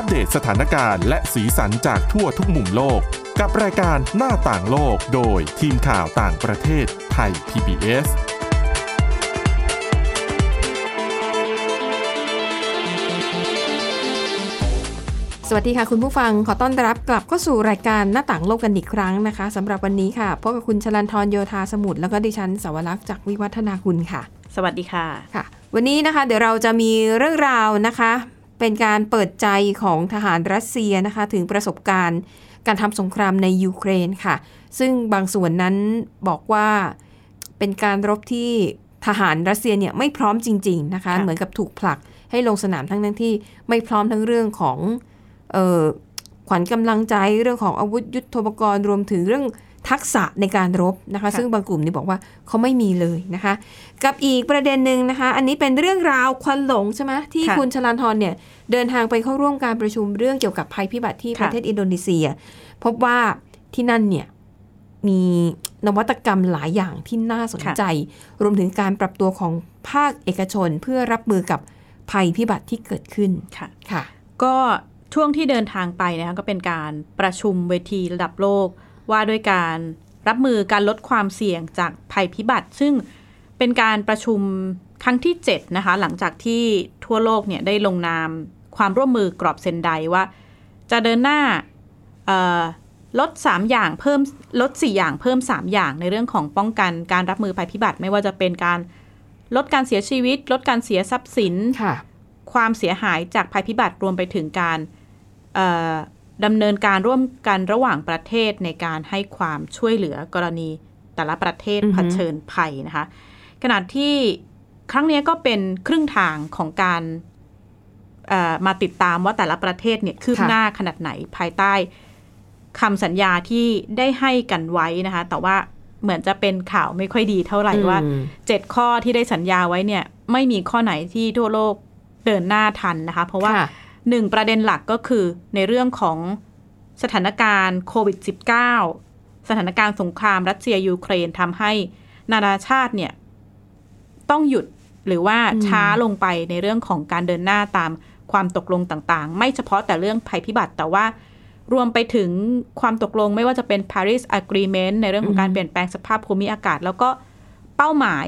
อัปเดตสถานการณ์และสีสันจากทั่วทุกมุมโลก กับรายการหน้าต่างโลกโดยทีมข่าวต่างประเทศไทย PBS สวัสดีค่ะคุณผู้ฟังขอต้อนรับกลับเข้าสู่รายการหน้าต่างโลกกันอีกครั้งนะคะสำหรับวันนี้ค่ะพบกับคุณชลันทรโยธาสมุทรแล้วก็ดิฉันสวรักษ์จากวิวัฒนาคุณค่ะ สวัสดีค่ะค่ะ วันนี้นะคะ เดี๋ยวเราจะมีเรื่องราวนะคะ เป็นการเปิดใจของทหารรัสเซียนะคะ ถึงประสบการณ์การทำสงครามในยูเครนค่ะ ซึ่งบางส่วนนั้นบอกว่าเป็นการรบที่ทหารรัสเซียเนี่ยไม่พร้อมจริง ๆนะคะคะเหมือนกับถูกผลักให้ลงสนามทั้งทั้งที่ไม่พร้อมทั้งเรื่องของออ ขวัญกำลังใจเรื่องของอาวุธยุทโธปกรณ์รวมถึงเรื่องทักษะในการรบนะคะ ซึ่งบางกลุ่มนี่บอกว่าเขาไม่มีเลยนะคะ กับอีกประเด็นหนึ่งนะคะ อันนี้เป็นเรื่องราวควันหลงใช่ไหมที่ค่ะคุณชลันทรเนี่ยเดินทางไปเข้าร่วมการประชุมเรื่องเกี่ยวกับภัยพิบัติที่ค่ะประเทศอินโดนีเซีย พบว่าที่นั่นเนี่ยมีนวัตกรรมหลายอย่างที่น่าสนใจ รวมถึงการปรับตัวของภาคเอกชนเพื่อรับมือกับภัยพิบัติที่เกิดขึ้นค่ะค่ะก็ ช่วงที่เดินทางไปนะคะก็เป็นการประชุมเวทีระดับโลก ว่าด้วยการรับมือการลดความเสี่ยงจากภัยพิบัติ ซึ่งเป็นการประชุมครั้งที่ 7 นะคะ หลังจากที่ทั่วโลกเนี่ยได้ลงนามความร่วมมือกรอบเซนไดว่า จะเดินหน้าเอ่อลด 3 อย่างเพิ่มลด 4 อย่างเพิ่ม 3 อย่างในเรื่องของป้องกันการรับมือภัยพิบัติ ไม่ว่าจะเป็นการลดการเสียชีวิต ลดการเสียทรัพย์สินค่ะความเสียหายจากภัยพิบัติรวมไปถึงการเอ่อ ดำเนินการร่วมกันระหว่างประเทศในการให้ความช่วยเหลือกรณีแต่ละประเทศอือฮึเผชิญภัยนะคะ ขณะที่ครั้งนี้ก็เป็นครึ่งทางของการเอ่อมาติดตามว่าแต่ละประเทศเนี่ยคืบหน้าขนาดไหนภายใต้คำสัญญาที่ได้ให้กันไว้นะคะ แต่ว่าเหมือนจะเป็นข่าวไม่ค่อยดีเท่าไหร่ว่าอืมเจ็ดข้อที่ได้สัญญาไว้เนี่ย ไม่มีข้อไหนที่ทั่วโลกเดินหน้าทันนะคะ เพราะว่าค่ะ หนึ่งประเด็นหลักก็คือในเรื่องของสถานการณ์โควิด -19 สถานการณ์สงครามรัสเซียยูเครนทำให้นานาชาติเนี่ยต้องหยุดหรือว่าช้าลงไปในเรื่องของการเดินหน้าตามความตกลงต่างๆ ไม่เฉพาะแต่เรื่องภัยพิบัติ แต่ว่ารวมไปถึงความตกลงไม่ว่าจะเป็น Paris Agreement ในเรื่องของการเปลี่ยนแปลงสภาพภูมิอากาศ แล้วก็เป้าหมาย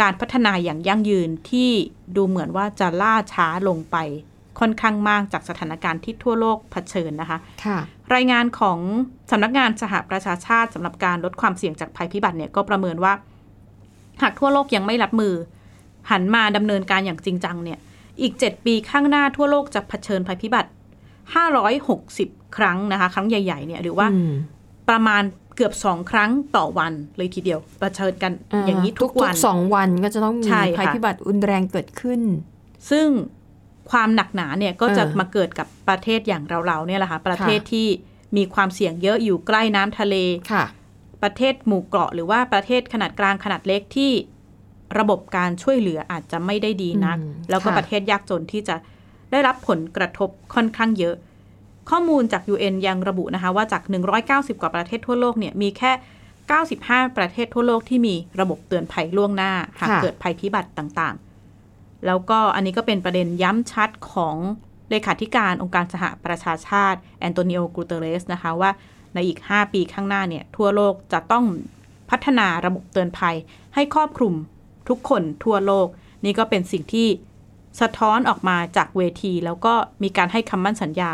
การพัฒนาอย่างยั่งยืนที่ดูเหมือนว่าจะล่าช้าลงไป ค่อนข้างมากจากสถานการณ์ที่ทั่วโลกเผชิญนะคะค่ะรายงานของสำนักงานสหประชาชาติสำหรับการลดความเสี่ยงจากภัยพิบัติเนี่ยก็ประเมินว่า หากทั่วโลกยังไม่รับมือ หันมาดำเนินการอย่างจริงจังเนี่ย อีก 7 ปีข้างหน้าทั่วโลกจะเผชิญภัยพิบัติ 560 ครั้งนะคะ ครั้งใหญ่ ๆ เนี่ยหรือว่าอืมประมาณเกือบ2ครั้งต่อวันเลยทีเดียวเผชิญกันอย่างนี้ทุกวันสองวันก็จะต้องมีใช่ค่ะภัยพิบัติรุนแรงเกิดขึ้น ซึ่ง ความหนักหนาเนี่ยก็จะเออมาเกิดกับประเทศอย่างเราๆเนี่ยแหละค่ะประเทศค่ะที่มีความเสี่ยงเยอะอยู่ใกล้น้ำทะเลค่ะ ประเทศหมู่เกาะหรือว่าประเทศขนาดกลางขนาดเล็กที่ระบบการช่วยเหลืออาจจะไม่ได้ดีนักอืมแล้วก็ค่ะประเทศยากจนที่จะได้รับผลกระทบค่อนข้างเยอะ ข้อมูลจาก UN ยังระบุนะคะว่าจาก 190 กว่าประเทศทั่วโลกเนี่ยมีแค่ 95 ประเทศทั่วโลกที่มีระบบเตือนภัยล่วงหน้า หากค่ะเกิดภัยพิบัติต่างๆ แล้วก็อันนี้ก็เป็นประเด็นย้ำชัดของเลขาธิการองค์การสหประชาชาติแอนโตนิโอกูเตเรสนะคะว่าในอีก 5 ปีข้างหน้าเนี่ย ทั่วโลกจะต้องพัฒนาระบบเตือนภัย ให้ครอบคลุมทุกคนทั่วโลก นี่ก็เป็นสิ่งที่สะท้อนออกมาจากเวที แล้วก็มีการให้คำมั่นสัญญา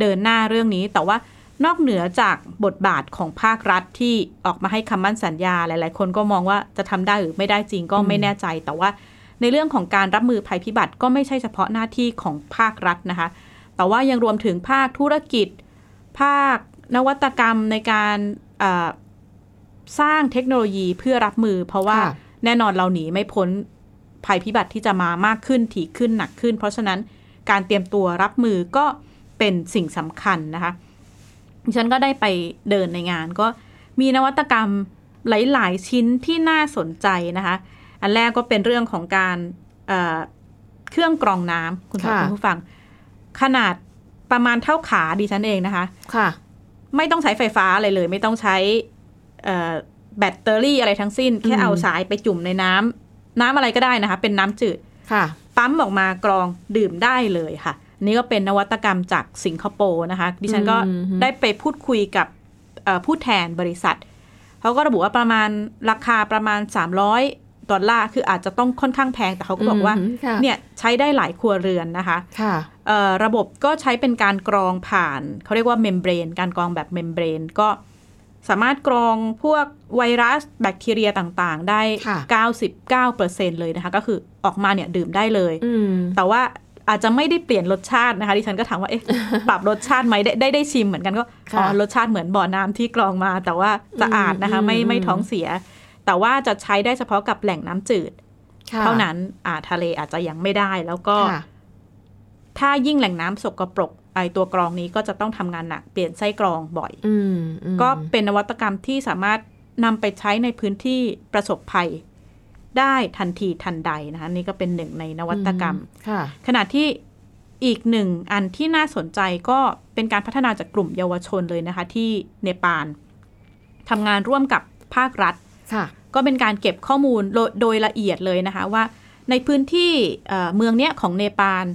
เดินหน้าเรื่องนี้ แต่ว่านอกเหนือจากบทบาทของภาครัฐที่ออกมาให้คำมั่นสัญญา หลาย ๆ คนก็มองว่าจะทำได้หรือไม่ได้จริงก็ไม่แน่ใจ แต่ว่า ในเรื่องของการรับมือภัยพิบัติก็ไม่ใช่เฉพาะหน้าที่ของภาครัฐนะคะ แต่ว่ายังรวมถึงภาคธุรกิจ ภาคนวัตกรรมในการเอ่อสร้างเทคโนโลยีเพื่อรับมือ เพราะว่าค่ะแน่นอนเราหนีไม่พ้นภัยพิบัติที่จะมามากขึ้นถี่ขึ้นหนักขึ้น เพราะฉะนั้นการเตรียมตัวรับมือก็เป็นสิ่งสำคัญนะคะดิฉันก็ได้ไปเดินในงานก็มีนวัตกรรมหลาย ๆ ชิ้นที่น่าสนใจนะคะ อันแรกก็เป็นเรื่องของการเอ่อเครื่องกรองน้ำคุณผู้ค่ะคุณผู้ฟัง ขนาดประมาณเท่าขาดิฉันเองนะคะ ค่ะ ไม่ต้องใช้ไฟฟ้าอะไรเลย ไม่ต้องใช้เอ่อแบตเตอรี่อะไรทั้งสิ้น แค่อืมเอาสายไปจุ่มในน้ำน้ำอะไรก็ได้นะคะ เป็นน้ำจืดค่ะ ปั๊มออกมากรองดื่มได้เลยค่ะ นี่ก็เป็นนวัตกรรมจากสิงคโปร์นะคะ ดิฉันก็อืมได้ไปพูดคุยกับเอ่อผู้แทนบริษัทเขาก็ระบุว่าประมาณราคาประมาณ 300 ดอลลาร์คืออาจจะต้องค่อนข้างแพง แต่เขาก็บอกว่าอืมค่ะเนี่ยใช้ได้หลายครัวเรือนนะคะค่ะเอ่อระบบก็ใช้เป็นการกรองผ่าน เขาเรียกว่า membrane การกรองแบบ membrane ก็สามารถกรองพวกไวรัสแบคทีเรียต่างๆ ได้ค่ะ99%เลยนะคะ ก็คือออกมาเนี่ยดื่มได้เลยอืมแต่ว่าอาจจะไม่ได้เปลี่ยนรสชาตินะคะดิฉันก็ถามว่าเอ๊ะปรับรสชาติไหมได้ได้ได้ชิมเหมือนกันก็ค่ะอ๋อรสชาติเหมือนบ่อน้ำที่กรองมา แต่ว่าสะอาดนะคะอืมไม่ไม่อืมท้องเสีย แต่ว่าจะใช้ได้เฉพาะกับแหล่งน้ำจืดค่ะเท่านั้นอ่าทะเลอาจจะยังไม่ได้แล้วก็ค่ะถ้ายิ่งแหล่งน้ำสกปรกไอตัวกรองนี้ก็จะต้องทำงานหนักเปลี่ยนไส้กรองบ่อยอืมอืมก็เป็นนวัตกรรมที่สามารถนำไปใช้ในพื้นที่ประสบภัย ได้ทันทีทันใดนะคะนี่ก็เป็นหนึ่งในนวัตกรรมค่ะขณะที่อีกหนึ่งอันที่น่าสนใจก็เป็นการพัฒนาจากกลุ่มเยาวชนเลยนะคะ ที่เนปาลทำงานร่วมกับภาครัฐค่ะ ก็เป็นการเก็บข้อมูลโดยโดยละเอียดเลยนะคะว่า ในพื้นที่เอ่อเมืองเนี้ยของเนปาล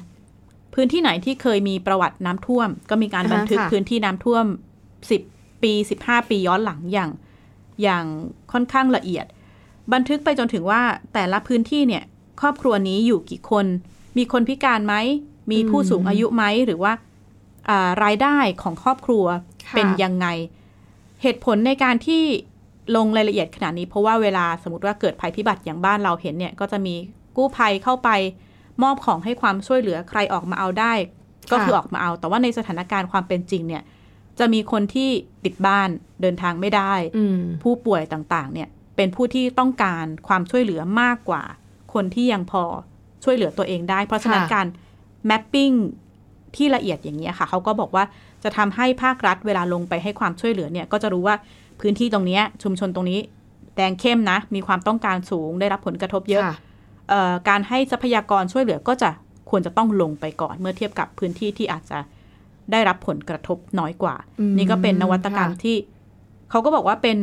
พื้นที่ไหนที่เคยมีประวัติน้ำท่วม ก็มีการอ่าบันทึกค่ะพื้นที่น้ำท่วม 10 ปี 15 ปีย้อนหลังอย่างอย่างค่อนข้างละเอียด บันทึกไปจนถึงว่าแต่ละพื้นที่เนี่ยครอบครัวนี้อยู่กี่คน มีคนพิการไหม มีผู้สูงอายุไหมหรือว่าอ่ารายได้ของครอบครัวค่ะเป็นยังไง เหตุผลในการที่ ลงรายละเอียดขนาดนี้เพราะว่าเวลาสมมติว่าเกิดภัยพิบัติอย่างบ้านเราเห็นเนี่ย ก็จะมีกู้ภัยเข้าไปมอบของให้ความช่วยเหลือใครออกมาเอาได้ ก็คือออกมาเอา แต่ว่าในสถานการณ์ความเป็นจริงเนี่ย จะมีคนที่ติดบ้านเดินทางไม่ได้อืมผู้ป่วยต่างๆ เนี่ย เป็นผู้ที่ต้องการความช่วยเหลือมากกว่า คนที่ยังพอช่วยเหลือตัวเองได้ เพราะฉะนั้นค่ะการ mapping ที่ละเอียดอย่างนี้ยค่ะเขาก็บอกว่าจะทำให้ภาครัฐเวลาลงไปให้ความช่วยเหลือเนี่ย ก็จะรู้ว่า พื้นที่ตรงเนี้ยชุมชนตรงนี้แดงเข้มนะ มีความต้องการสูงได้รับผลกระทบเยอะค่ะเอ่อการให้ทรัพยากรช่วยเหลือก็จะควรจะต้องลงไปก่อน เมื่อเทียบกับพื้นที่ที่อาจจะได้รับผลกระทบน้อยกว่าอืมนี่ก็เป็นนวัตกรรมค่ะที่เขาก็บอกว่าเป็น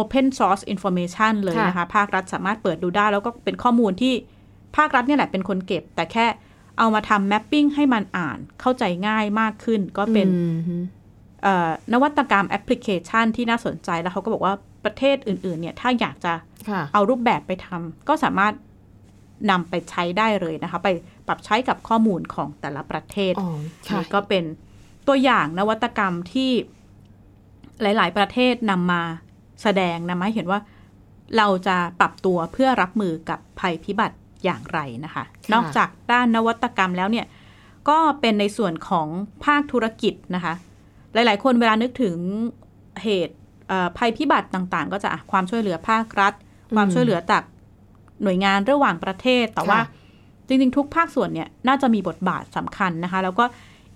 Open Source Information เลยค่ะนะคะ ภาครัฐสามารถเปิดดูได้ แล้วก็เป็นข้อมูลที่ภาครัฐเนี่ยแหละเป็นคนเก็บ แต่แค่เอามาทำ mapping ให้มันอ่านเข้าใจง่ายมากขึ้น ก็เป็นอืมเอ่อ นวัตกรรมแอปพลิเคชันที่น่าสนใจแล้วเขาก็บอกว่าประเทศอื่น ๆ เนี่ย ถ้าอยากจะค่ะเอารูปแบบไปทำก็สามารถนำไปใช้ได้เลยนะคะ ไปปรับใช้กับข้อมูลของแต่ละประเทศอ๋อค่ะนี่ก็เป็นตัวอย่างนวัตกรรมที่หลาย ๆ ประเทศนำมาแสดงนำมาให้เห็นว่าเราจะปรับตัวเพื่อรับมือกับภัยพิบัติอย่างไรนะคะค่ะนอกจากด้านนวัตกรรมแล้วเนี่ย ก็เป็นในส่วนของภาคธุรกิจนะคะ หลาย ๆ คนเวลานึกถึงเหตุเอ่อภัยพิบัติต่าง ๆ ก็จะอะความช่วยเหลือภาครัฐ ความช่วยเหลือจากหน่วยงานระหว่างประเทศ แต่ว่าค่ะจริง ๆ ทุกภาคส่วนเนี่ยน่าจะมีบทบาทสำคัญนะคะ แล้วก็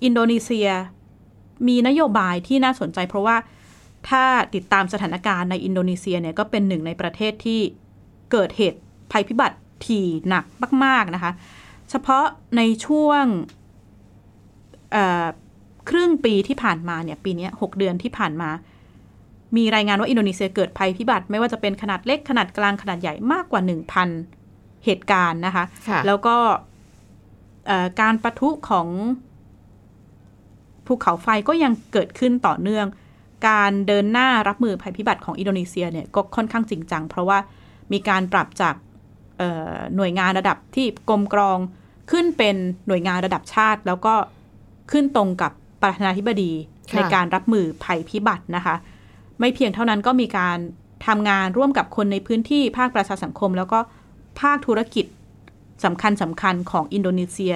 อินโดนีเซียมีนโยบายที่น่าสนใจ เพราะว่าถ้าติดตามสถานการณ์ในอินโดนีเซียเนี่ยก็เป็นหนึ่งในประเทศที่เกิดเหตุภัยพิบัติถี่หนักมาก ๆ นะคะ เฉพาะในช่วงเอ่อ ครึ่งปีที่ผ่านมาเนี่ยปีเนี้ยหกเดือนที่ผ่านมา มีรายงานว่าอินโดนีเซียเกิดภัยพิบัติ ไม่ว่าจะเป็นขนาดเล็กขนาดกลางขนาดใหญ่มากกว่า 1,000 เหตุการณ์นะคะค่ะแล้วก็เอ่อการประทุของภูเขาไฟก็ยังเกิดขึ้นต่อเนื่อง การเดินหน้ารับมือภัยพิบัติของอินโดนีเซียเนี่ยก็ค่อนข้างจริงจัง เพราะว่ามีการปรับจากเอ่อหน่วยงานระดับที่กรมกรองขึ้นเป็นหน่วยงานระดับชาติ แล้วก็ขึ้นตรงกับ ประธานาธิบดีค่ะในการรับมือภัยพิบัตินะคะ ไม่เพียงเท่านั้นก็มีการทำงานร่วมกับคนในพื้นที่ภาคประชาสังคม แล้วก็ภาคธุรกิจสำคัญสำคัญของอินโดนีเซีย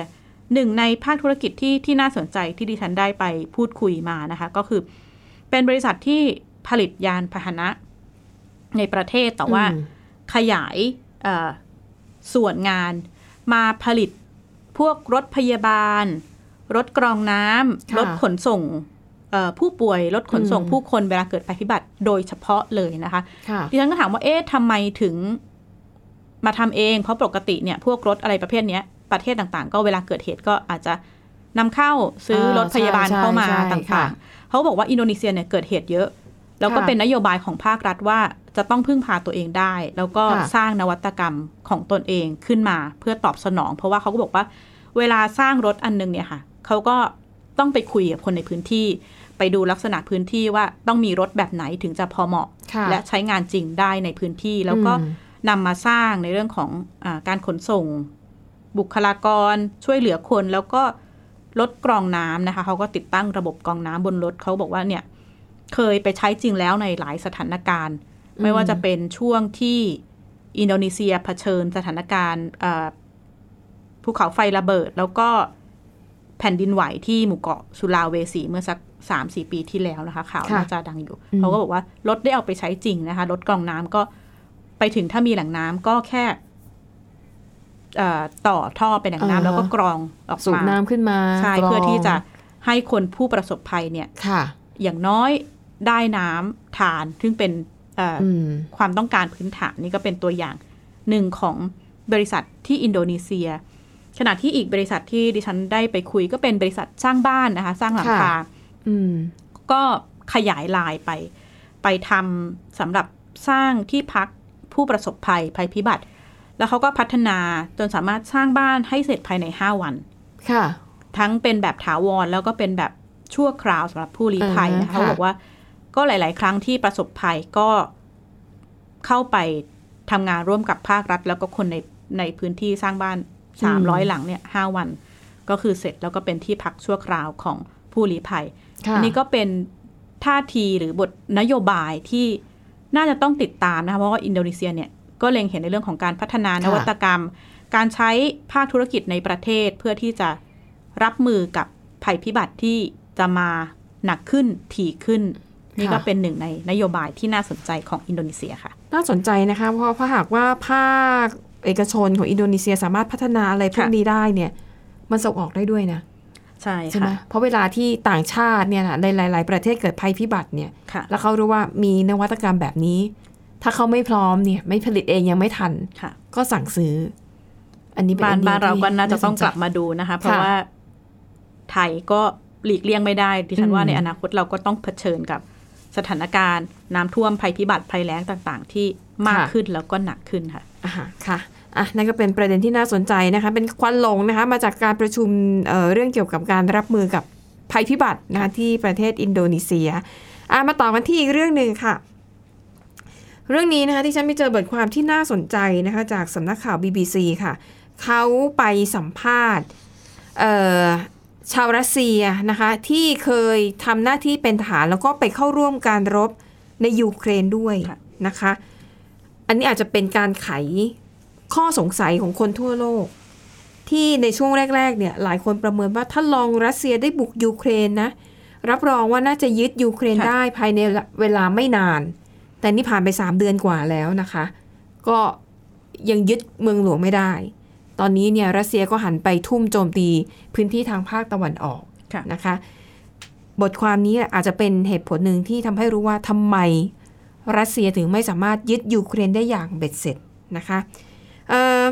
หนึ่งในภาคธุรกิจที่ที่น่าสนใจที่ดิฉันได้ไปพูดคุยมานะคะ ก็คือ เป็นบริษัทที่ผลิตยานพาหนะ ในประเทศแต่ว่าอืมขยายเอ่อส่วนงานมาผลิตพวกรถพยาบาล รถกรองน้ำค่ะรถขนส่งเอ่อผู้ป่วยรถขนส่งอืมผู้คนเวลาเกิดภัยพิบัติโดยเฉพาะเลยนะคะค่ะดิฉันก็ถามว่าเอ๊ะทำไมถึงมาทำเอง เพราะปกติเนี่ยพวกรถอะไรประเภทเนี้ยประเทศต่างๆ ก็เวลาเกิดเหตุก็อาจจะนำเข้าซื้อเออรถพยาบาลใช่เข้ามาใช่ต่ค่ะางๆ เขาบอกว่าอินโดนีเซียเนี่ยเกิดเหตุเยอะ แล้วก็ค่ะเป็นนโยบายของภาครัฐว่าจะต้องพึ่งพาตัวเองได้ แล้วก็ค่ะสร้างนวัตกรรมของตนเองขึ้นมาเพื่อตอบสนอง เพราะว่าเขาก็บอกว่าเวลาสร้างรถอันนึงเนี่ยค่ะ เขาก็ต้องไปคุยกับคนในพื้นที่ ไปดูลักษณะพื้นที่ว่าต้องมีรถแบบไหนถึงจะพอเหมาะค่ะและใช้งานจริงได้ในพื้นที่แล้วก็อืมนำมาสร้างในเรื่องของอาการขนส่ง บุคลากรช่วยเหลือคนแล้วก็ลดกรองน้ำนะคะเขาก็ติดตั้งระบบกรองน้ำบนรถเขาบอกว่าเนี่ยเคยไปใช้จริงแล้วในหลายสถานการณ์ ไม่ว่าจะเป็นช่วงที่อินโดนีเซียเผชิญสถานการณ์อ่าภูเขาไฟระเบิด แล้วก็ แผ่นดินไหวที่หมู่เกาะสุลาเวสีเมื่อสักสามสี่ปีที่แล้วนะคะข่าวค่ะน่าจะดังอยู่อืมเขาก็บอกว่ารถได้เอาไปใช้จริงนะคะรถกรองน้ำก็ไปถึงถ้ามีแหล่งน้ำก็แค่เอ่อต่อท่อเป็นแหล่งน้ำแล้วก็กรองออกสูบมาน้ำขึ้นมาใช่กรงเพื่อที่จะให้คนผู้ประสบภัยเนี่ยค่ะ อย่างน้อยได้น้ำทานซึ่งเป็นเอ่อออืมความต้องการพื้นฐานนี่ก็เป็นตัวอย่างหนึ่งของบริษัทที่อินโดนีเซีย ขณะที่อีกบริษัทที่ดิฉันได้ไปคุยก็เป็นบริษัทสร้างบ้านนะคะ สร้างหลังคาค่ะอืมก็ขยายลายไป ไปทำสำหรับสร้างที่พักผู้ประสบภัยภัยพิบัติ แล้วเขาก็พัฒนาจนสามารถสร้างบ้านให้เสร็จภายใน5วัน ค่ะ ทั้งเป็นแบบถาวรแล้วก็เป็นแบบชั่วคราวสำหรับผู้ลี้ภัยอ่านะคะค่ะเขาบอกว่าก็หลาย ๆ ครั้งที่ประสบภัยก็เข้าไปทำงานร่วมกับภาครัฐ แล้วก็คนในในพื้นที่สร้างบ้าน สามร้อยหลังเนี่ยห้าวัน ก็คือเสร็จแล้วก็เป็นที่พักชั่วคราวของผู้ลี้ภัยค่ะอันี้ก็เป็นท่าทีหรือบทนโยบายที่น่าจะต้องติดตามนะคะเพราะว่าอินโดนีเซียเนี่ยก็เล็งเห็นในเรื่องของการพัฒนานวัตกรรม การใช้ภาคธุรกิจในประเทศเพื่อที่จะรับมือกับภัยพิบัติที่จะมาหนักขึ้นถี่ขึ้น นี่ก็เป็นหนึ่งในนโยบายที่น่าสนใจของอินโดนีเซียค่ะ น่าสนใจนะคะ เพราะถ้าหากว่าภาค เอกชนของอินโดนีเซียสามารถพัฒนาอะไรพวกค่ะนี้ได้เนี่ย มันส่งออกได้ด้วยนะใช่ใช่ไหมค่ะเพราะเวลาที่ต่างชาติเนี่ยนะในหลาย ๆ ประเทศเกิดภัยพิบัติเนี่ยค่ะแล้วเขารู้ว่ามีนวัตกรรมแบบนี้ ถ้าเขาไม่พร้อมเนี่ย ไม่ผลิตเองยังไม่ทันค่ะก็สั่งซื้อ อันนี้เป็นบ้านไอเดียบ้านเราที่ก็น่าจะต้องสใจกลับมาดูนะคะ เพราะค่ะว่าไทยก็หลีกเลี่ยงไม่ได้ดิฉันว่าอืมในอนาคตเราก็ต้องเผชิญกับสถานการณ์ น้ำท่วมภัยพิบัติภัยแล้งต่าง ๆ ที่มากขึ้นแล้วก็หนักขึ้นค่ะอ่าค่ะ อะนั่นก็เป็นประเด็นที่น่าสนใจนะคะเป็นควันหลงนะคะมาจากการประชุมเเรื่องเกี่ยวกับการรับมือกับภัยพิบัตินะคะที่ประเทศอินโดนีเซียอะมาต่อกันที่อีกเรื่องหนึ่งค่ะ เรื่องนี้นะคะที่ฉันไปเจอบทความที่น่าสนใจนะคะจากสำนักข่าว BBC ค่ะเขาไปสัมภาษณ์ชาวรัสเซียนะคะที่เคยทำหน้าที่เป็นทหารแล้วก็ไปเข้าร่วมการรบในยูเครนด้วยนะคะ อันนี้อาจจะเป็นการไข ข้อสงสัยของคนทั่วโลก ที่ในช่วงแรก ๆ เนี่ย หลายคนประเมินว่าถ้าลองรัสเซียได้บุกยูเครนนะ รับรองว่าน่าจะยึดยูเครนค่ะได้ภายในเวลาไม่นาน แต่นี่ผ่านไป 3 เดือนกว่าแล้วนะคะ ก็ยังยึดเมืองหลวงไม่ได้ ตอนนี้เนี่ยรัสเซียก็หันไปทุ่มโจมตีพื้นที่ทางภาคตะวันออกค่ะนะคะ บทความนี้อาจจะเป็นเหตุผลหนึ่งที่ทำให้รู้ว่าทำไมรัสเซียถึงไม่สามารถยึดยูเครนได้อย่างเบ็ดเสร็จนะคะ เอ่อ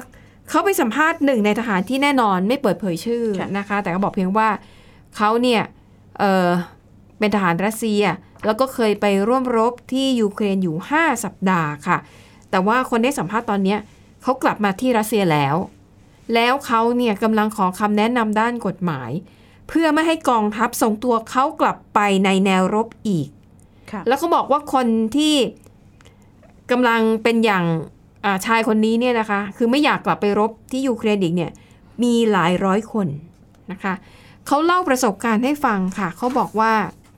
เขาไปสัมภาษณ์หนึ่งในทหารที่แน่นอนไม่เปิดเผยชื่อค่ะนะคะ แต่ก็บอกเพียงว่าเขาเนี่ยเอ่อเป็นทหารรัสเซีย แล้วก็เคยไปร่วมรบที่ยูเครนอยู่ 5 สัปดาห์ค่ะ แต่ว่าคนได้สัมภาษณ์ตอนเนี้ยเขากลับมาที่รัสเซียแล้ว แล้วเขาเนี่ยกำลังขอคำแนะนำด้านกฎหมาย เพื่อไม่ให้กองทัพส่งตัวเขากลับไปในแนวรบอีกค่ะแล้วเขาบอกว่าคนที่กำลังเป็นอย่างอ่า ชายคนนี้เนี่ยนะคะ คือไม่อยากกลับไปรบที่ยูเครนอีกเนี่ย มีหลายร้อยคนนะคะ เขาเล่าประสบการณ์ให้ฟังค่ะ เขาบอกว่า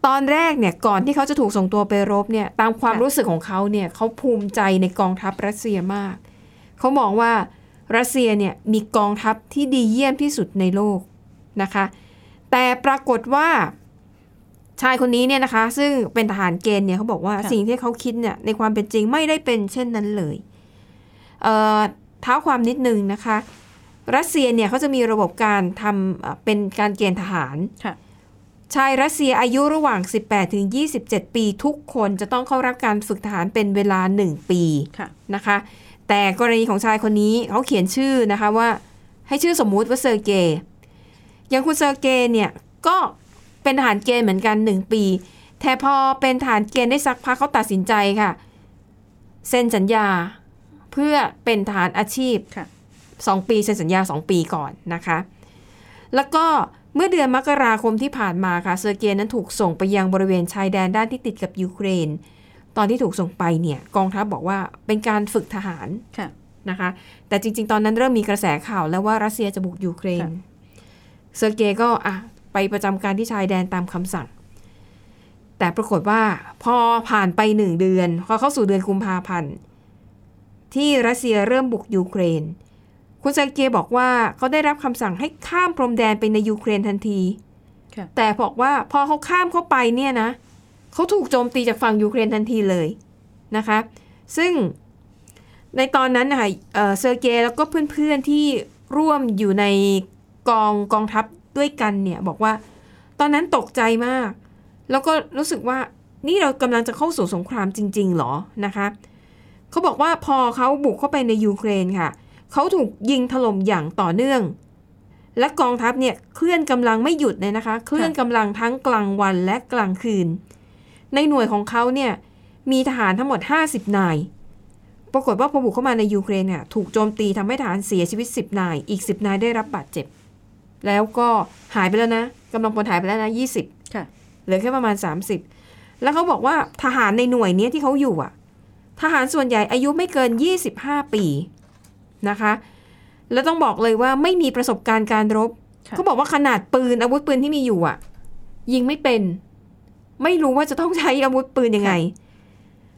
ตอนแรกเนี่ย ก่อนที่เขาจะถูกส่งตัวไปรบเนี่ย ตามความรู้สึกของเขาเนี่ย เขาภูมิใจในกองทัพรัสเซียมาก เขามองว่ารัสเซียเนี่ยมีกองทัพที่ดีเยี่ยมที่สุดในโลกนะคะ แต่ปรากฏว่าชายคนนี้เนี่ยนะคะ ซึ่งเป็นทหารเกณฑ์เนี่ยเขาบอกว่าสิ่งที่เขาคิดเนี่ยในความเป็นจริงไม่ได้เป็นเช่นนั้นเลย เอ่อเท้าความนิดนึงนะคะ รัสเซียเนี่ยเขาจะมีระบบการทำเอ่อเป็นการเกณฑ์ทหารค่ะชายรัสเซียอายุระหว่าง 18 ถึง 27 ปีทุกคนจะต้องเข้ารับการฝึกทหารเป็นเวลา 1 ปีค่ะนะคะ แต่กรณีของชายคนนี้เขาเขียนชื่อนะคะว่าให้ชื่อสมมุติว่าเซอร์เกย์อย่างคุณเซอร์เกย์เนี่ยก็เป็นทหารเกณฑ์เหมือนกัน 1 ปี แต่พอเป็นทหารเกณฑ์ได้สักพักเขาตัดสินใจค่ะ เซ็นสัญญา เพื่อเป็นทหารอาชีพค่ะสองปีเซ็นสัญญาสองปีก่อนนะคะ แล้วก็เมื่อเดือนมกราคมที่ผ่านมาค่ะเซอร์เกย์นั้นถูกส่งไปยังบริเวณชายแดนด้านที่ติดกับยูเครน ตอนที่ถูกส่งไปเนี่ยกองทัพบอกว่าเป็นการฝึกทหารค่ะนะคะ แต่จริง ๆ ตอนนั้นเริ่มมีกระแสข่าวแล้วว่ารัสเซียจะบุกยูเครนค่ะเซอร์เกย์ก็อะไปประจำการที่ชายแดนตามคำสั่ง แต่ปรากฏว่าพอผ่านไปหนึ่งเดือนพอเข้าสู่เดือนกุมภาพันธ์ ที่รัสเซียเริ่มบุกยูเครน คุณเซอร์เกย์บอกว่าเขาได้รับคำสั่งให้ข้ามพรมแดนไปในยูเครนทันทีค่ะแต่บอกว่าพอเขาข้ามเข้าไปเนี่ยนะเขาถูกโจมตีจากฝั่งยูเครนทันทีเลยนะคะ ซึ่งในตอนนั้นนะคะเอ่อเซอร์เกย์แล้วก็เพื่อนๆที่ร่วมอยู่ในกองกองทัพด้วยกันเนี่ยบอกว่า ตอนนั้นตกใจมาก แล้วก็รู้สึกว่านี่เรากำลังจะเข้าสู่สงครามจริง ๆ หรอนะคะ เขาบอกว่าพอเขาบุกเข้าไปในยูเครนค่ะ เขาถูกยิงถล่มอย่างต่อเนื่อง และกองทัพเนี่ยเคลื่อนกำลังไม่หยุดเลยนะคะ เคลื่อนกำลังทั้งกลางวันและกลางคืน ในหน่วยของเขาเนี่ยมีทหารทั้งหมด 50 นาย ปรากฏว่าพอบุกเข้ามาในยูเครนเนี่ยถูกโจมตีทำให้ทหารเสียชีวิต 10 นาย อีก 10 นายได้รับบาดเจ็บ แล้วก็หายไปแล้วนะกำลังพลหายไปแล้วนะ 20ค่ะเหลือแค่ประมาณ 30 แล้วเขาบอกว่าทหารในหน่วยเนี้ยที่เขาอยู่อะ ทหารส่วนใหญ่อายุไม่เกิน 25 ปีนะคะ แล้วต้องบอกเลยว่าไม่มีประสบการณ์การรบค่ะเขาบอกว่าขนาดปืนอาวุธปืนที่มีอยู่อะ ยิงไม่เป็น ไม่รู้ว่าจะต้องใช้อาวุธปืนยังไง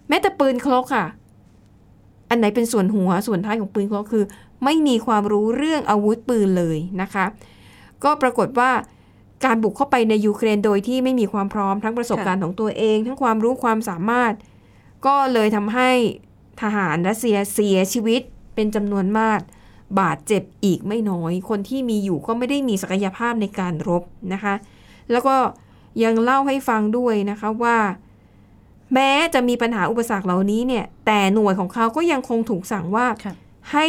แม้แต่ปืนคลกค่ะ อันไหนเป็นส่วนหัวส่วนท้ายของปืนคลกคือ ไม่มีความรู้เรื่องอาวุธปืนเลยนะคะ ก็ปรากฏว่าการบุกเข้าไปในยูเครนโดยที่ไม่มีความพร้อมทั้งประสบการณ์ของตัวเอง ทั้งความรู้ความสามารถ ก็เลยทำให้ทหารรัสเซียเสียชีวิตเป็นจำนวนมาก บาดเจ็บอีกไม่น้อย คนที่มีอยู่ก็ไม่ได้มีศักยภาพในการรบนะคะ แล้วก็ยังเล่าให้ฟังด้วยนะคะว่า แม้จะมีปัญหาอุปสรรคเหล่านี้เนี่ย แต่หน่วยของเขาก็ยังคงถูกสั่งว่าค่ะให้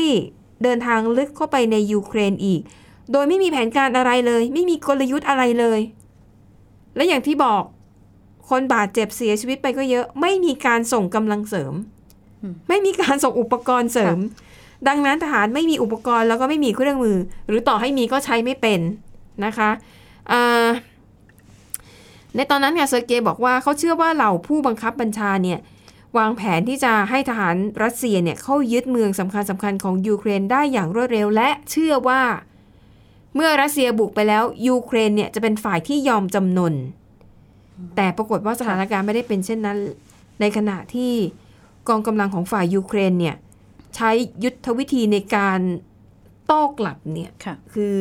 เดินทางลึกเข้าไปในยูเครนอีก โดยไม่มีแผนการอะไรเลย ไม่มีกลยุทธ์อะไรเลย และอย่างที่บอก คนบาดเจ็บเสียชีวิตไปก็เยอะ ไม่มีการส่งกำลังเสริมอืมไม่มีการส่งอุปกรณ์เสริม ดังนั้นทหารไม่มีอุปกรณ์แล้วก็ไม่มีเครื่องมือ หรือต่อให้มีก็ใช้ไม่เป็นนะคะอ่าในตอนนั้นเนี่ยเซอร์เกย์บอกว่าเขาเชื่อว่าเหล่าผู้บังคับบัญชาเนี่ยวางแผนที่จะให้ทหารรัสเซียเนี่ยเข้ายึดเมืองสำคัญสำคัญของยูเครนได้อย่างรวดเร็ว และเชื่อว่า เมื่อรัสเซียบุกไปแล้วยูเครนเนี่ยจะเป็นฝ่ายที่ยอมจำนน แต่ปรากฏว่าสถานการณ์ไม่ได้เป็นเช่นนั้น ในขณะที่กองกำลังของฝ่ายยูเครนเนี่ยใช้ยุทธวิธีในการโต้กลับเนี่ยค่ะคือ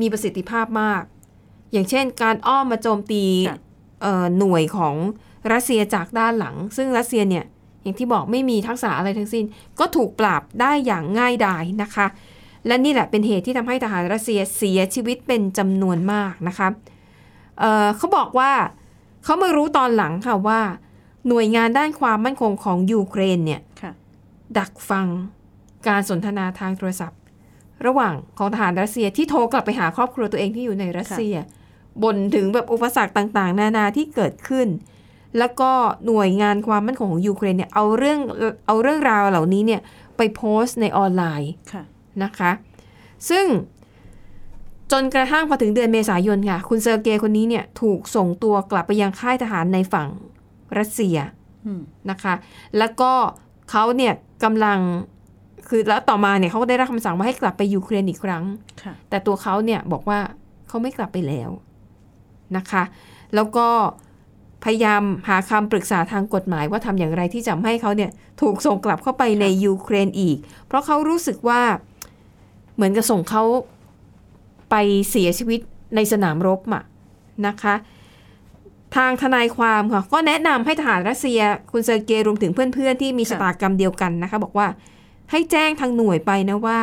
มีประสิทธิภาพมาก อย่างเช่น การอ้อมมาโจมตีค่ะเอ่อหน่วยของรัสเซียจากด้านหลัง ซึ่งรัสเซียเนี่ยอย่างที่บอกไม่มีทักษะอะไรทั้งสิ้น ก็ถูกปราบได้อย่างง่ายดายนะคะ และนี่แหละเป็นเหตุที่ทำให้ทหารรัสเซียเสียชีวิตเป็นจำนวนมากนะคะเอ่อเขาบอกว่า เขามารู้ตอนหลังค่ะว่า หน่วยงานด้านความมั่นคงของยูเครนเนี่ยค่ะดักฟังการสนทนาทางโทรศัพท์ ระหว่างของทหารรัสเซียที่โทรกลับไปหาครอบครัวตัวเองที่อยู่ในรัสเซียบ่นถึงแบบอุปสรรคต่างๆ นานาที่เกิดขึ้น แล้วก็หน่วยงานความมั่นคงของยูเครนเนี่ยเอาเรื่องเอาเรื่องราวเหล่านี้เนี่ยไปโพสต์ในออนไลน์ค่ะนะคะ ซึ่ง จนกระทั่งพอถึงเดือนเมษายนค่ะ คุณเซอร์เกย์คนนี้เนี่ยถูกส่งตัวกลับไปยังค่ายทหารในฝั่งรัสเซียอืมนะคะ แล้วก็เขาเนี่ยกำลังคือแล้วต่อมาเนี่ยเขาก็ได้รับคำสั่งว่าให้กลับไปยูเครนอีกครั้งค่ะแต่ตัวเขาเนี่ยบอกว่าเขาไม่กลับไปแล้วนะคะ แล้วก็พยายามหาคำปรึกษาทางกฎหมายว่าทำอย่างไรที่จะไม่ให้เขาเนี่ยถูกส่งกลับเข้าไปในยูเครนอีก เพราะเขารู้สึกว่าเหมือนกับส่งเขา ไปเสียชีวิตในสนามรบอะนะคะ ทางทนายความค่ะก็แนะนำให้ทหารรัสเซียคุณเซอร์เกย์รวมถึงเพื่อนๆ ที่มีค่ะชะตากรรมเดียวกันนะคะ บอกว่าให้แจ้งทางหน่วยไปนะว่า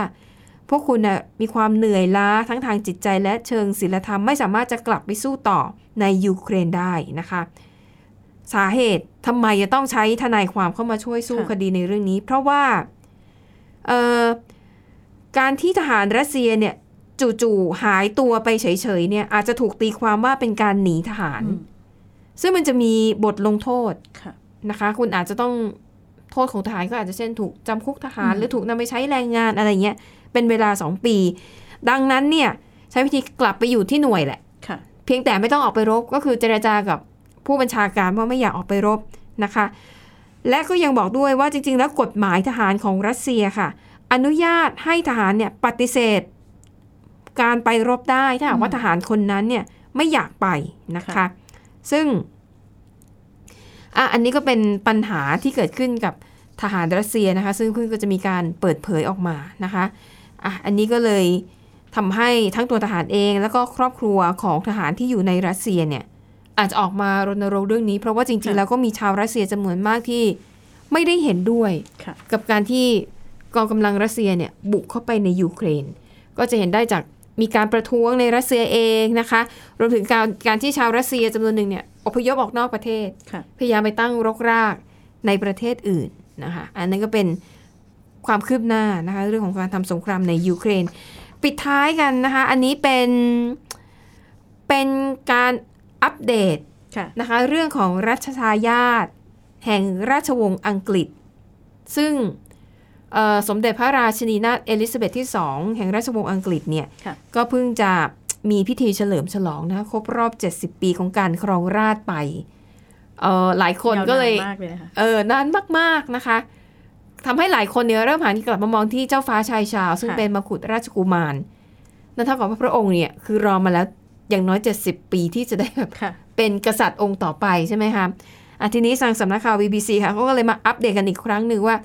พวกคุณนะมีความเหนื่อยล้าทั้งทางจิตใจและเชิงศีลธรรมไม่สามารถจะกลับไปสู้ต่อในยูเครนได้นะคะ สาเหตุทำไมจะต้องใช้ทนายความเข้ามาช่วยสู้ค่ะคดีในเรื่องนี้ เพราะว่าเอ่อการที่ทหารรัสเซียเนี่ย จู่ๆหายตัวไปเฉยๆเนี่ยอาจจะถูกตีความว่าเป็นการหนีทหารอืมซึ่งมันจะมีบทลงโทษค่ะนะคะ คุณอาจจะต้องโทษของทหารก็อาจจะเช่นถูกจำคุกทหารอืมหรือถูกนำไปใช้แรงงานอะไรเงี้ยเป็นเวลา2ปี ดังนั้นเนี่ยใช้วิธีกลับไปอยู่ที่หน่วยแหละค่ะเพียงแต่ไม่ต้องออกไปรบก็คือเจรจากับผู้บัญชาการว่าไม่อยากออกไปรบนะคะ และก็ยังบอกด้วยว่าจริง ๆ แล้วกฎหมายทหารของรัสเซียค่ะ อนุญาตให้ทหารเนี่ยปฏิเสธ การไปรบได้ถ้าหากว่าอืมทหารคนนั้นเนี่ยไม่อยากไปนะคะค่ะซึ่งอะอันนี้ก็เป็นปัญหาที่เกิดขึ้นกับทหารรัสเซียนะคะ ซึ่งเพิ่งก็จะมีการเปิดเผยออกมานะคะอะอันนี้ก็เลยทำให้ทั้งตัวทหารเองแล้วก็ครอบครัวของทหารที่อยู่ในรัสเซียเนี่ยอาจจะออกมารณรงค์เรื่องนี้ เพราะว่าจริงๆค่ะแล้วก็มีชาวรัสเซียจำนวนมากที่ไม่ได้เห็นด้วยค่ะกับการที่กองกำลังรัสเซียเนี่ยบุกเข้าไปในยูเครน ก็จะเห็นได้จาก มีการประท้วงในรัสเซียเองนะคะ รวมถึงการการที่ชาวรัสเซียจำนวนหนึ่งเนี่ยอพยพออกนอกประเทศค่ะพยายามไปตั้งรกรากในประเทศอื่นนะคะ อันนั้นก็เป็นความคืบหน้านะคะ เรื่องของการทำสงครามในยูเครน ปิดท้ายกันนะคะ อันนี้เป็นเป็นการอัปเดตค่ะนะคะ เรื่องของรัชทายาทแห่งราชวงศ์อังกฤษ ซึ่งเอ่อ สมเด็จพระราชินีนาถเอลิซาเบธที่สองแห่งราชวงศ์อังกฤษเนี่ยค่ะก็เพิ่งจะมีพิธีเฉลิมฉลองนะคะครบรอบ 70 ปีของการครองราชย์ไปเอ่อหลายคนก็เลยาวนานมากเลยนะคะเออนานมากๆนะคะทำให้หลายคนเนี่ยเริ่มหันกลับมามองที่เจ้าฟ้าชายชาว ซึ่งค่ะเป็นมกุฎราชกุมารนั่นเท่ากับว่าพระองค์เนี่ยคือรอมาแล้วอย่างน้อย 70 ปีที่จะได้แบบค่ะเป็นกษัตริย์องค์ต่อไปใช่ไหมคะอะทีนี้ทางสำนักข่าว BBC ค่ะเขาก็เลยมาอัปเดตกันอีกครั้งหนึ่งว่า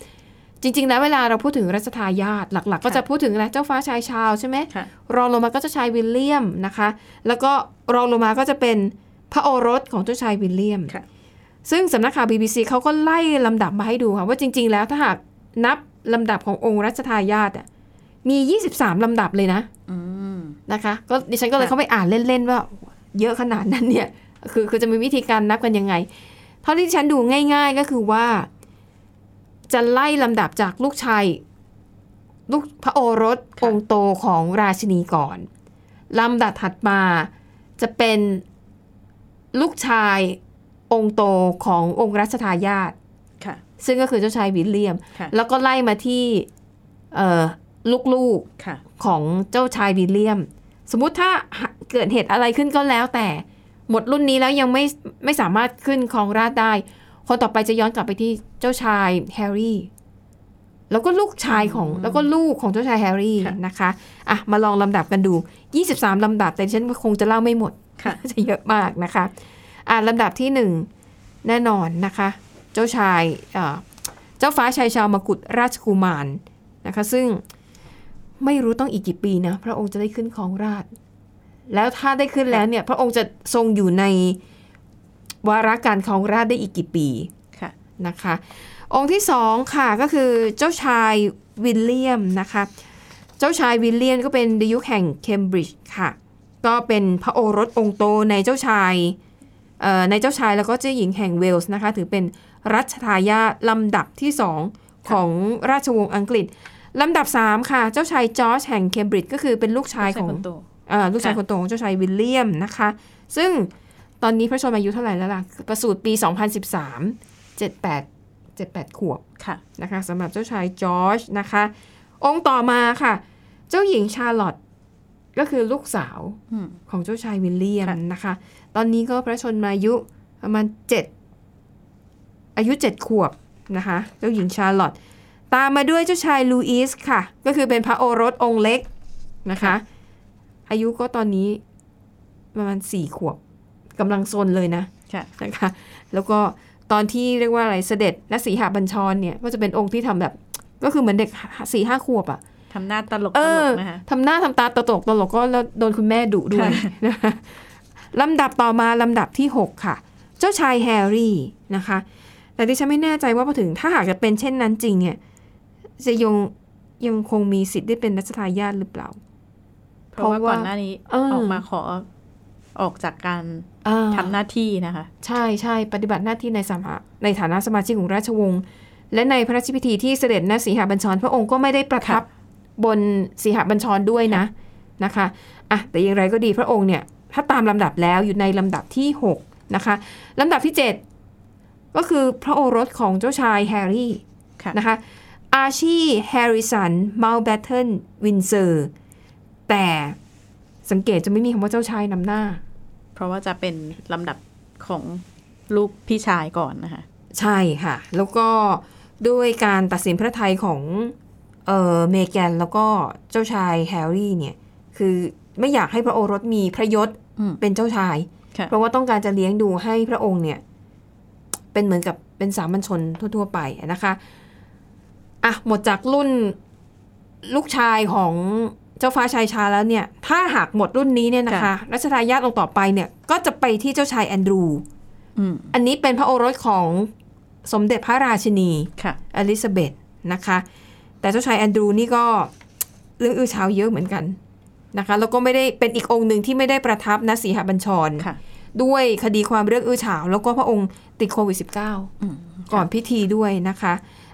จริง ๆ แล้วเวลาเราพูดถึงรัชทายาทหลัก ๆ ก็จะพูดถึงอะไรเจ้าฟ้าชายชาวใช่ไหมค่ะรองลงมาก็เจ้าชายวิลเลียมนะคะ แล้วก็รองลงมาก็จะเป็นพระโอรสของเจ้าชายวิลเลียมค่ะซึ่งสำนักข่าว BBC เขาก็ไล่ลำดับมาให้ดูค่ะว่าจริง ๆ แล้วถ้าหากนับลำดับขององค์รัชทายาทอะมี 23 ลำดับเลยนะอืมนะคะ ก็ดิฉันก็เลยค่ะเข้าไปอ่านเล่น ๆ ว่า เยอะขนาดนั้นเนี่ย คือคือจะมีวิธีการนับกันยังไง เท่าที่ดิฉันดูง่าย ๆ ก็คือว่า จะไล่ลำดับจากลูกชายลูกพระโอรสค่ะองค์โตของราชินีก่อนลำดับถัดมาจะเป็นลูกชายองค์โตขององค์รัชทายาทค่ะซึ่งก็คือเจ้าชายวิลเลียมค่ะแล้วก็ไล่มาที่เอ่อลูกๆค่ะของเจ้าชายวิลเลียม สมมุติถ้าเกิดเหตุอะไรขึ้นก็แล้วแต่หมดรุ่นนี้แล้วยังไม่ไม่สามารถขึ้นครองราชย์ได้ คนต่อไปจะย้อนกลับไปที่เจ้าชายแฮร์รี่แล้วก็ลูกชายของอืมแล้วก็ลูกของเจ้าชายแฮร์รี่ค่ะนะคะอะมาลองลำดับกันดู 23 ลำดับแต่ดิฉันคงจะเล่าไม่หมดค่ะจะเยอะมากนะคะอะลำดับที่หนึ่งแน่นอนนะคะ เจ้าชายเอ่อเจ้าฟ้าชายชาวมกุฎราชกุมารนะคะ ซึ่งไม่รู้ต้องอีกกี่ปีนะ พระองค์จะได้ขึ้นครองราชย์แล้วถ้าได้ขึ้นแล้วเนี่ย พระองค์จะทรงอยู่ใน วาระการครองราชย์ได้อีกกี่ปีค่ะนะคะ องค์ที่สองค่ะก็คือเจ้าชายวิลเลียมนะคะ เจ้าชายวิลเลียมก็เป็นดยุคแห่งเคมบริดจ์ค่ะ ก็เป็นพระโอรสองค์โตในเจ้าชายเอ่อในเจ้าชายแล้วก็เจ้าหญิงแห่งเวลส์นะคะ ถือเป็นรัชทายาทลำดับที่สองของราชวงศ์อังกฤษลำดับสามค่ะ เจ้าชายจอร์จแห่งเคมบริดจ์ก็คือเป็นลูกชายของคนโตเอ่อลูกชายค่ะคนโตของเจ้าชายวิลเลียมนะคะ ซึ่ง ตอนนี้พระชนมายุเท่าไหร่แล้วล่ะ ประสูติปี 2013 78 78 ขวบค่ะนะคะสำหรับเจ้าชายจอร์จนะคะ องค์ต่อมาค่ะ เจ้าหญิงชาร์ลอตก็คือลูกสาวอืมของเจ้าชายวิลเลียมค่ะนะคะ ตอนนี้ก็พระชนมายุประมาณ7อายุ7ขวบนะคะ เจ้าหญิงชาร์ลอตตามมาด้วยเจ้าชายลูอิสค่ะ ก็คือเป็นพระโอรสองค์เล็กนะคะ อายุก็ตอนนี้ประมาณ4ขวบ กำลังซนเลยนะค่ะนะคะแล้วก็ตอนที่เรียกว่าอะไรเสด็จนสีหบัญชรเนี่ยก็จะเป็นองค์ที่ทำแบบ ก็คือเหมือนเด็กสี่ห้าขวบอะทำหน้าตลกเอตลอกนะคะทำหน้าทำตาตลกตลกก็แล้วโดนคุณแม่ดุด้วยค่ะนะคะลำดับต่อมาลำดับที่ 6 ค่ะ เจ้าชายแฮร์รี่นะคะ แต่ดิฉันไม่แน่ใจว่าพอถึงถ้าหากจะเป็นเช่นนั้นจริงเนี่ยจะยังยังคงมีสิทธิ์ได้เป็นรัชทายาทหรือเปล่า เพราะว่าเพราะว่าก่อนหน้านี้เออออกมาขอออกจากการ อ่าทำหน้าที่นะคะ ใช่ใช่ปฏิบัติหน้าที่ในสมาในฐานะสมาชิกของราชวงศ์และในพระราชพิธีที่เสด็จณสีหบัญชร พระองค์ก็ไม่ได้ประทับบนสีหบัญชรด้วยนะนะคะอะแต่อย่างไรก็ดีพระองค์เนี่ยถ้าตามลำดับแล้วอยู่ในลำดับที่ 6 นะคะลำดับที่ 7 ก็คือพระโอรสของเจ้าชายแฮร์รี่ค่ะนะคะอาร์ชีแฮร์ริสัน เมานต์แบ็ตเทน-วินด์เซอร์แต่สังเกตจะไม่มีคำว่าเจ้าชายนำหน้าเพ ราะว่าจะเป็นลำดับของลูกพี่ชายก่อนนะคะ ใช่ค่ะ แล้วก็ด้วยการตัดสินพระทัยของเออเมแกนแล้วก็เจ้าชายแฮร์รี่เนี่ย คือไม่อยากให้พระโอรสมีพระยศอืมเป็นเจ้าชายค่ะเพราะว่าต้องการจะเลี้ยงดูให้พระองค์เนี่ย เป็นเหมือนกับเป็นสามัญชนทั่ว ๆ ไปนะคะอะหมดจากรุ่นลูกชายของ เจ้าฟ้าชายชาแล้วเนี่ย ถ้าหากหมดรุ่นนี้เนี่ยนะคะ รัชทายาทองค์ต่อไปเนี่ย ก็จะไปที่เจ้าชายแอนดรูอืมอันนี้เป็นพระโอรสของสมเด็จพระราชินีค่ะอลิซาเบธนะคะ แต่เจ้าชายแอนดรูนี่ก็เรื่องอื้อเช้าเยอะเหมือนกันนะคะแล้วก็ไม่ได้เป็นอีกองค์หนึ่งที่ไม่ได้ประทับนะสีหบัญชรค่ะด้วยคดีความเรื่องอื้อฉาวแล้วก็พระองค์ติดโควิดอืม -19 ก่อนพิธีด้วยนะคะ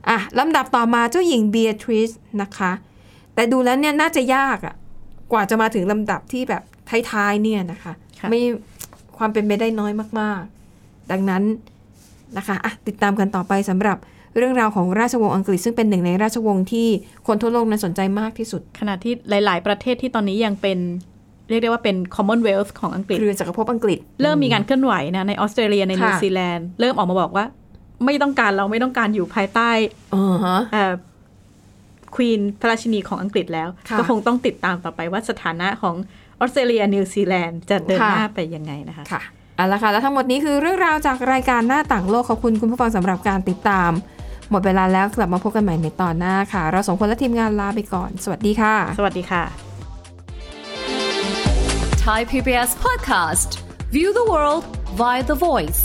อะลำดับต่อมาเจ้าหญิงเบียทริสนะคะ แต่ดูแล้วเนี่ยน่าจะยากอะกว่าจะมาถึงลำดับที่แบบท้ายๆเนี่ยนะคะค่ะไม่ความเป็นไปได้น้อยมากๆ ดังนั้นนะคะอะติดตามกันต่อไปสำหรับเรื่องราวของราชวงศ์อังกฤษซึ่งเป็นหนึ่งในราชวงศ์ที่คนทั่วโลกนั้นสนใจมากที่สุด ขณะที่หลาย ๆ ประเทศที่ตอนนี้ยังเป็นเรียกได้ว่าเป็น Commonwealth ของอังกฤษเครือจักรภพอังกฤษ เริ่มมีการเคลื่อนไหวนะในออสเตรเลียในค่ะนิวซีแลนด์เริ่มออกมาบอกว่า ไม่ต้องการเราไม่ต้องการอยู่ภายใต้อ๋อฮะ ควีนพระราชินีของอังกฤษแล้วค่ะก็คงต้องติดตามต่อไปว่าสถานะของออสเตรเลียนิวซีแลนด์จะเดินค่ะหน้าไปยังไงนะคะค่ะเอาละค่ะ แล้วทั้งหมดนี้คือเรื่องราวจากรายการหน้าต่างโลกขอบคุณคุณผู้ฟังสำหรับการติดตาม หมดเวลาแล้วกลับมาพบกันใหม่ในตอนหน้าค่ะ เราสองคนและทีมงานลาไปก่อน สวัสดีค่ะ สวัสดีค่ะ Thai PBS podcast. View the world via the voice.